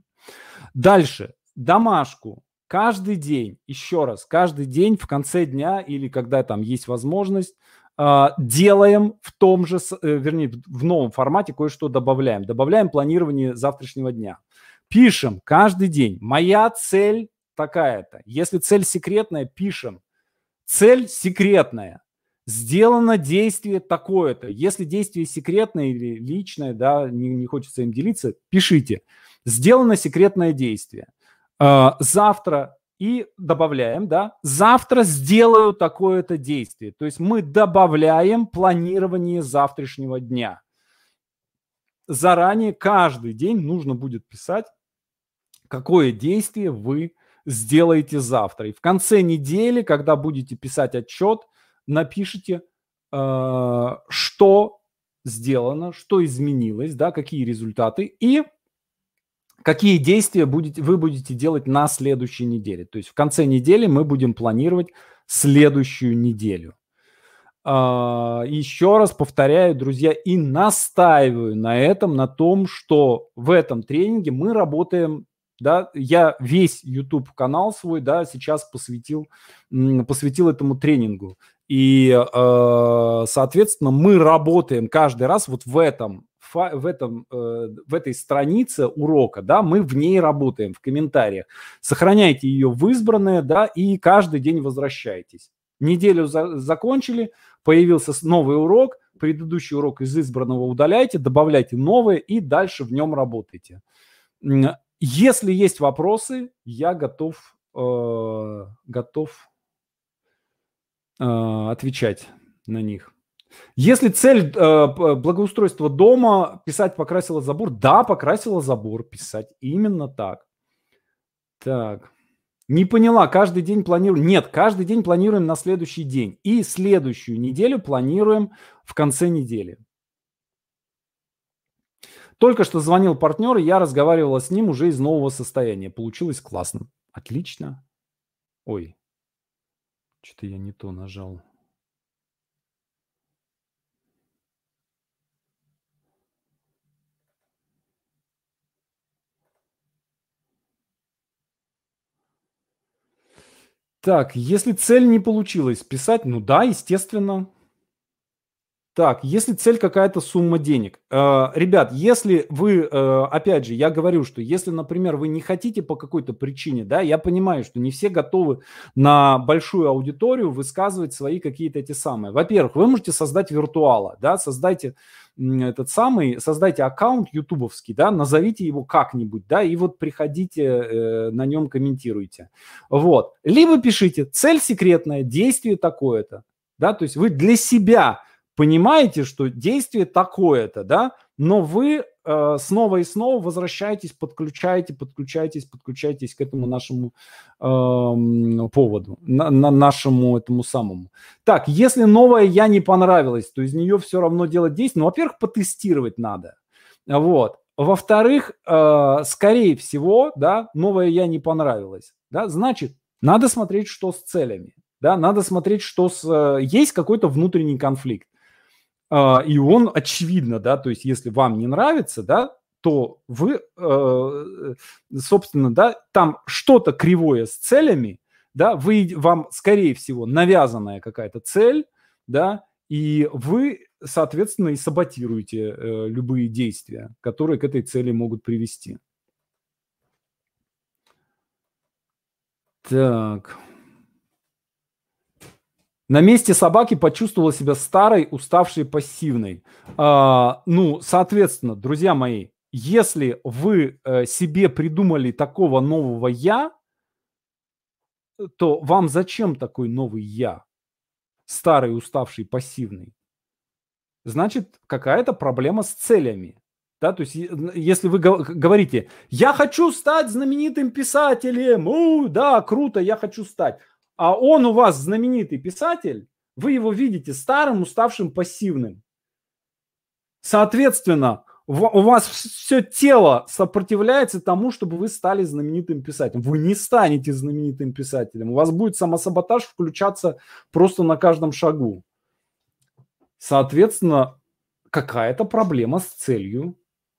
Дальше домашку каждый день, еще раз, каждый день в конце дня или когда там есть возможность, а, делаем в том же, э, вернее, в новом формате кое-что добавляем. Добавляем планирование завтрашнего дня. Пишем каждый день. Моя цель такая-то. Если цель секретная, пишем. Цель секретная. Сделано действие такое-то. Если действие секретное или личное, да, не, не хочется им делиться, пишите. Сделано секретное действие. Э, завтра и добавляем, да, завтра сделаю такое-то действие. То есть мы добавляем планирование завтрашнего дня. Заранее каждый день нужно будет писать, какое действие вы сделаете завтра. И в конце недели, когда будете писать отчет, напишите, э, что сделано, что изменилось, да, какие результаты, и какие действия будете, вы будете делать на следующей неделе. То есть в конце недели мы будем планировать следующую неделю. А, еще раз повторяю, друзья, и настаиваю на этом, на том, что в этом тренинге мы работаем, да, я весь YouTube канал свой, да, сейчас посвятил, посвятил этому тренингу. И, э, соответственно, мы работаем каждый раз вот в этом в, этом, э, в этой странице урока, да, мы в ней работаем, в комментариях. Сохраняйте ее в избранное, да, и каждый день возвращайтесь. Неделю за, закончили, появился новый урок, предыдущий урок из избранного удаляйте, добавляйте новые и дальше в нем работайте. Если есть вопросы, я готов, э, готов отвечать на них. Если цель э, благоустройства дома, писать покрасила забор, да, покрасила забор, писать именно так. Так. Не поняла, каждый день планируем. Нет, каждый день планируем на следующий день. И следующую неделю планируем в конце недели. Только что звонил партнер, и я разговаривала с ним уже из нового состояния. Получилось классно. Отлично. Ой, что-то я не то нажал. Так, если цель не получилась писать, ну да, естественно. Так, если цель какая-то сумма денег. Э, ребят, если вы, э, опять же, я говорю, что если, например, вы не хотите по какой-то причине, да, я понимаю, что не все готовы на большую аудиторию высказывать свои какие-то эти самые. Во-первых, вы можете создать виртуала, да, создайте этот самый, создайте аккаунт ютубовский, да, назовите его как-нибудь, да, и вот приходите, э, на нем комментируйте. Вот. Либо пишите, цель секретная, действие такое-то, да, то есть вы для себя понимаете, что действие такое-то, да, но вы э, снова и снова возвращаетесь, подключаете, подключаетесь, подключаетесь к этому нашему э, поводу, на, на нашему этому самому. Так, если новая я не понравилась, то из нее все равно делать действие. Ну, во-первых, потестировать надо. Вот. Во-вторых, э, скорее всего, да, новая я не понравилась. Да, значит, надо смотреть, что с целями. Да, надо смотреть, что с... Э, есть какой-то внутренний конфликт. А, и он очевидно, да, то есть если вам не нравится, да, то вы, э, собственно, да, там что-то кривое с целями, да, вы, вам, скорее всего, навязанная какая-то цель, да, и вы, соответственно, и саботируете э, любые действия, которые к этой цели могут привести. Так. На месте собаки почувствовала себя старой, уставшей, пассивной. А, ну, соответственно, друзья мои, если вы э, себе придумали такого нового я, то вам зачем такой новый я? Старый, уставший, пассивный. Значит, какая-то проблема с целями. Да, то есть, если вы говорите, я хочу стать знаменитым писателем, у, да, круто, я хочу стать а он у вас знаменитый писатель, вы его видите старым, уставшим, пассивным. Соответственно, у вас все тело сопротивляется тому, чтобы вы стали знаменитым писателем. Вы не станете знаменитым писателем. У вас будет самосаботаж включаться просто на каждом шагу. Соответственно, какая-то проблема с целью.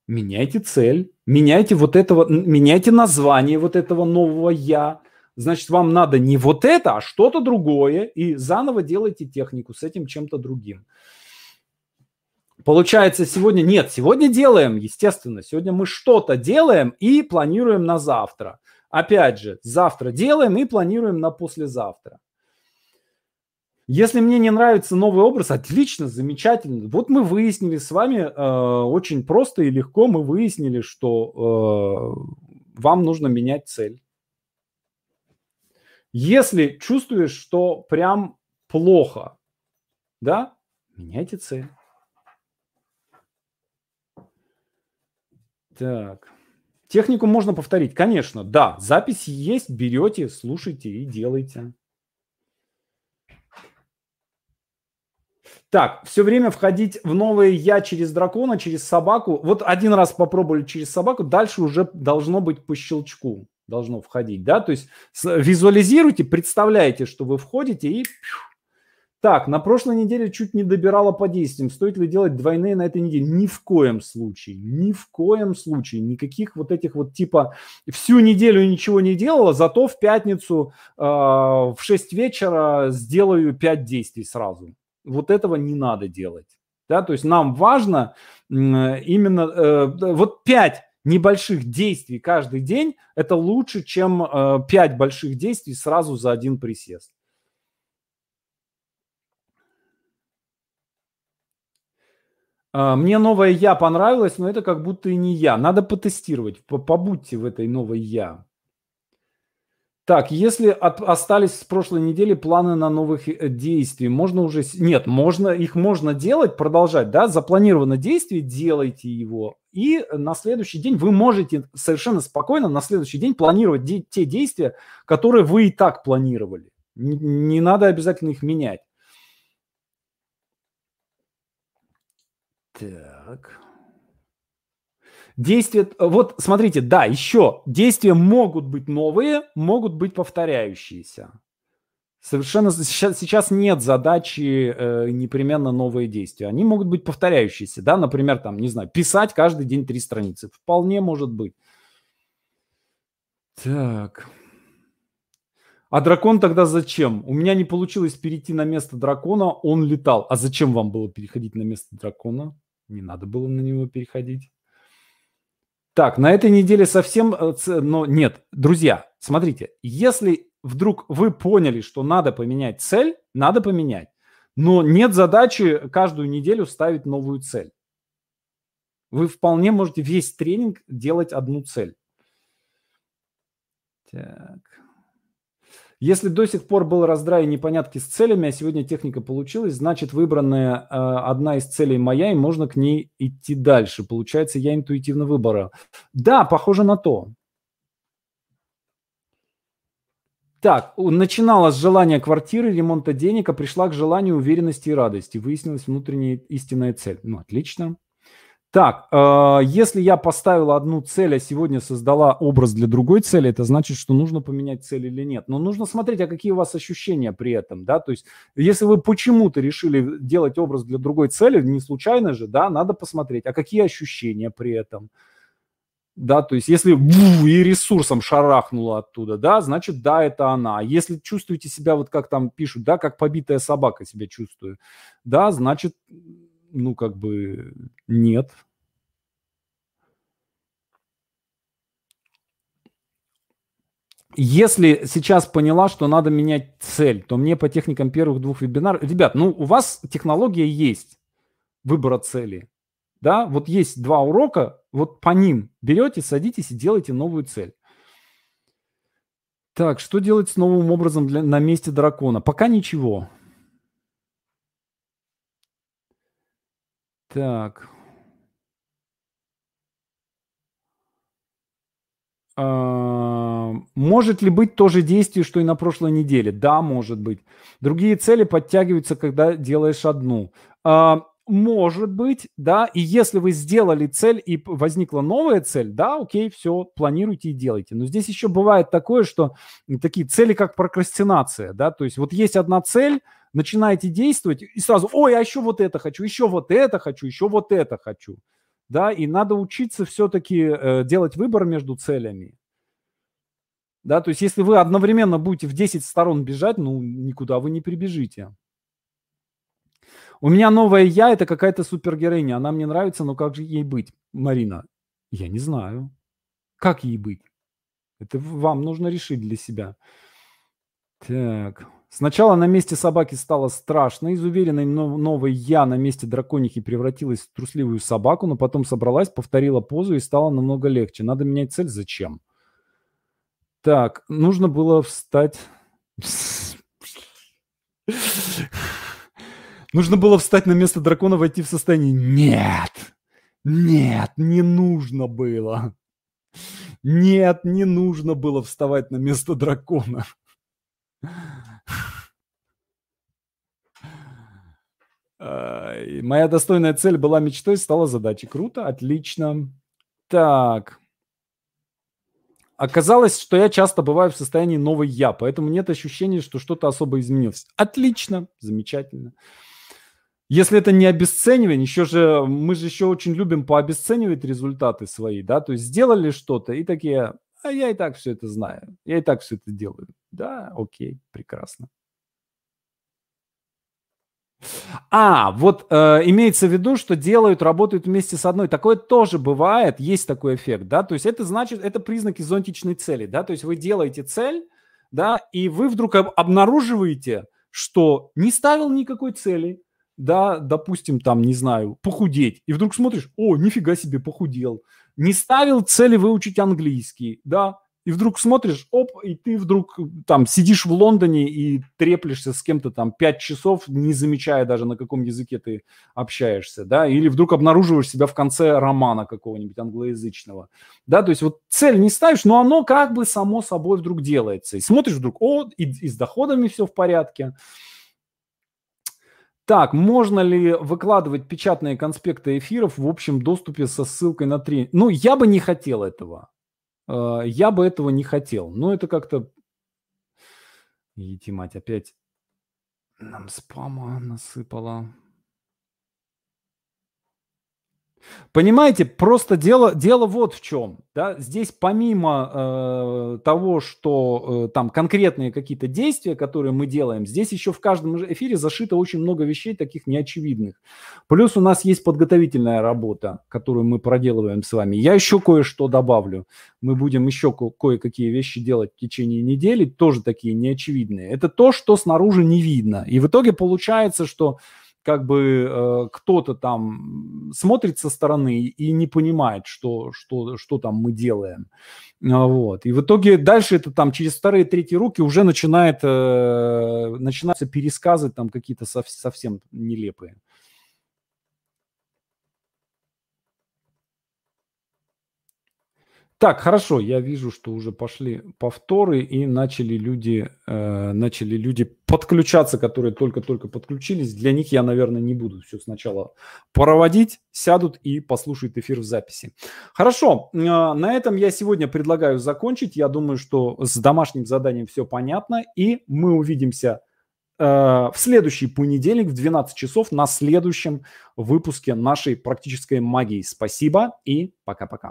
Меняйте цель, меняйте вот этого, меняйте название вот этого нового я, значит, вам надо не вот это, а что-то другое, и заново делайте технику с этим чем-то другим. Получается, сегодня нет, сегодня делаем, естественно, сегодня мы что-то делаем и планируем на завтра. Опять же, завтра делаем и планируем на послезавтра. Если мне не нравится новый образ, отлично, замечательно. Вот мы выяснили с вами э, очень просто и легко, мы выяснили, что э, вам нужно менять цель. Если чувствуешь, что прям плохо, да, меняйте цель. Так. Технику можно повторить, конечно, да. Запись есть, берете, слушайте и делайте. Так, все время входить в новое я через дракона, через собаку. Вот один раз попробовали через собаку, дальше уже должно быть по щелчку, должно входить, да? То есть визуализируйте, представляете, что вы входите и так, на прошлой неделе чуть не добирала по действиям. Стоит ли делать двойные на этой неделе? Ни в коем случае. Ни в коем случае. Никаких вот этих вот типа всю неделю ничего не делала, зато в пятницу э, в 6 вечера сделаю 5 действий сразу. Вот этого не надо делать. Да? То есть нам важно именно э, вот 5 небольших действий каждый день, это лучше, чем э, 5 больших действий сразу за один присест. А, мне новое я понравилось, но это как будто и не я. Надо потестировать. Побудьте в этой новой я. Так, если от, остались с прошлой недели планы на новых э, действий, можно уже... Нет, можно, их можно делать, продолжать, да, запланировано действие, делайте его. И на следующий день вы можете совершенно спокойно на следующий день планировать де- те действия, которые вы и так планировали. Не, не надо обязательно их менять. Так. Действия, вот смотрите, да, еще действия могут быть новые, могут быть повторяющиеся. Совершенно сейчас, нет задачи э, непременно новые действия. Они могут быть повторяющиеся, да, например, там, не знаю, писать каждый день три страницы. Вполне может быть. Так. А дракон тогда зачем? У меня не получилось перейти на место дракона, он летал. А зачем вам было переходить на место дракона? Не надо было на него переходить. Так, на этой неделе совсем... Э, но нет, друзья, смотрите, если вдруг вы поняли, что надо поменять цель, надо поменять. Но нет задачи каждую неделю ставить новую цель. Вы вполне можете весь тренинг делать одну цель. Так. Если до сих пор был раздрай и непонятки с целями, а сегодня техника получилась, значит выбранная э, одна из целей моя, и можно к ней идти дальше. Получается, я интуитивно выбора. Да, похоже на то. Так, начинала с желания квартиры, ремонта денег, а пришла к желанию уверенности и радости. Выяснилась внутренняя истинная цель. Ну, отлично. Так, э, если я поставила одну цель, а сегодня создала образ для другой цели, это значит, что нужно поменять цель или нет. Но нужно смотреть, а какие у вас ощущения при этом, да, то есть если вы почему-то решили делать образ для другой цели, не случайно же, да, надо посмотреть, а какие ощущения при этом, да, то есть если бу, и ресурсом шарахнуло оттуда, да, значит, да, это она. А если чувствуете себя, вот как там пишут, да, как побитая собака себя чувствую, да, значит, ну, как бы нет. Если сейчас поняла, что надо менять цель, то мне по техникам первых двух вебинаров... Ребят, ну, у вас технология есть выбора цели. Да, вот есть два урока, вот по ним берете, садитесь и делаете новую цель. Так, что делать с новым образом для, на месте дракона? Пока ничего. Так. А, может ли быть то же действие, что и на прошлой неделе? Да, может быть. Другие цели подтягиваются, когда делаешь одну. А, может быть, да, и если вы сделали цель и возникла новая цель, да, окей, все, планируйте и делайте. Но здесь еще бывает такое, что такие цели, как прокрастинация, да, то есть вот есть одна цель, начинаете действовать и сразу, ой, а еще вот это хочу, еще вот это хочу, еще вот это хочу. Да, и надо учиться все-таки э, делать выбор между целями. Да, то есть если вы одновременно будете в 10 сторон бежать, ну, никуда вы не прибежите. У меня новая я – это какая-то супергероиня. Она мне нравится, но как же ей быть, Марина? Я не знаю. Как ей быть? Это вам нужно решить для себя. Так. Сначала на месте собаки стало страшно. Из уверенной новой я на месте драконихи превратилась в трусливую собаку, но потом собралась, повторила позу и стало намного легче. Надо менять цель. Зачем? Так, нужно было встать... Нужно было встать на место дракона, войти в состояние. Нет, нет, не нужно было. Нет, не нужно было вставать на место дракона. Моя достойная цель была мечтой, стала задачей. Круто, отлично. Так. Оказалось, что я часто бываю в состоянии новой я, поэтому нет ощущения, что что-то особо изменилось. Отлично, замечательно. Если это не обесценивание, еще же мы же еще очень любим пообесценивать результаты свои, да, то есть сделали что-то и такие, а я и так все это знаю, я и так все это делаю. Да, окей, прекрасно. А, вот э, имеется в виду, что делают, работают вместе с одной. Такое тоже бывает, есть такой эффект, да, то есть это значит, это признаки зонтичной цели, да, то есть вы делаете цель, да, и вы вдруг обнаруживаете, что не ставил никакой цели, да, допустим, там, не знаю, похудеть, и вдруг смотришь, о, нифига себе, похудел. Не ставил цели выучить английский, да, и вдруг смотришь, оп, и ты вдруг там сидишь в Лондоне и треплешься с кем-то там пять часов, не замечая даже, на каком языке ты общаешься, да, или вдруг обнаруживаешь себя в конце романа какого-нибудь англоязычного, да, то есть вот цель не ставишь, но оно как бы само собой вдруг делается. И смотришь вдруг, о, и, и с доходами все в порядке, так, можно ли выкладывать печатные конспекты эфиров в общем доступе со ссылкой на тренинг? Ну, я бы не хотел этого. Э, я бы этого не хотел. Но это как-то... Идите, мать, опять нам спама насыпала. Понимаете, просто дело, дело вот в чем. Да? Здесь помимо э, того, что э, там конкретные какие-то действия, которые мы делаем, здесь еще в каждом эфире зашито очень много вещей таких неочевидных. Плюс у нас есть подготовительная работа, которую мы проделываем с вами. Я еще кое-что добавлю. Мы будем еще ко- кое-какие вещи делать в течение недели, тоже такие неочевидные. Это то, что снаружи не видно. И в итоге получается, что как бы э, кто-то там смотрит со стороны и не понимает, что, что, что там мы делаем. А, вот. И в итоге дальше это там через вторые, третьи руки уже начинает, э, начинаются пересказы там какие-то сов, совсем нелепые. Так, хорошо, я вижу, что уже пошли повторы и начали люди, э, начали люди подключаться, которые только-только подключились. Для них я, наверное, не буду все сначала проводить, сядут и послушают эфир в записи. Хорошо, э, на этом я сегодня предлагаю закончить. Я думаю, что с домашним заданием все понятно, и мы увидимся э, в следующий понедельник в 12 часов на следующем выпуске нашей практической магии. Спасибо и пока-пока.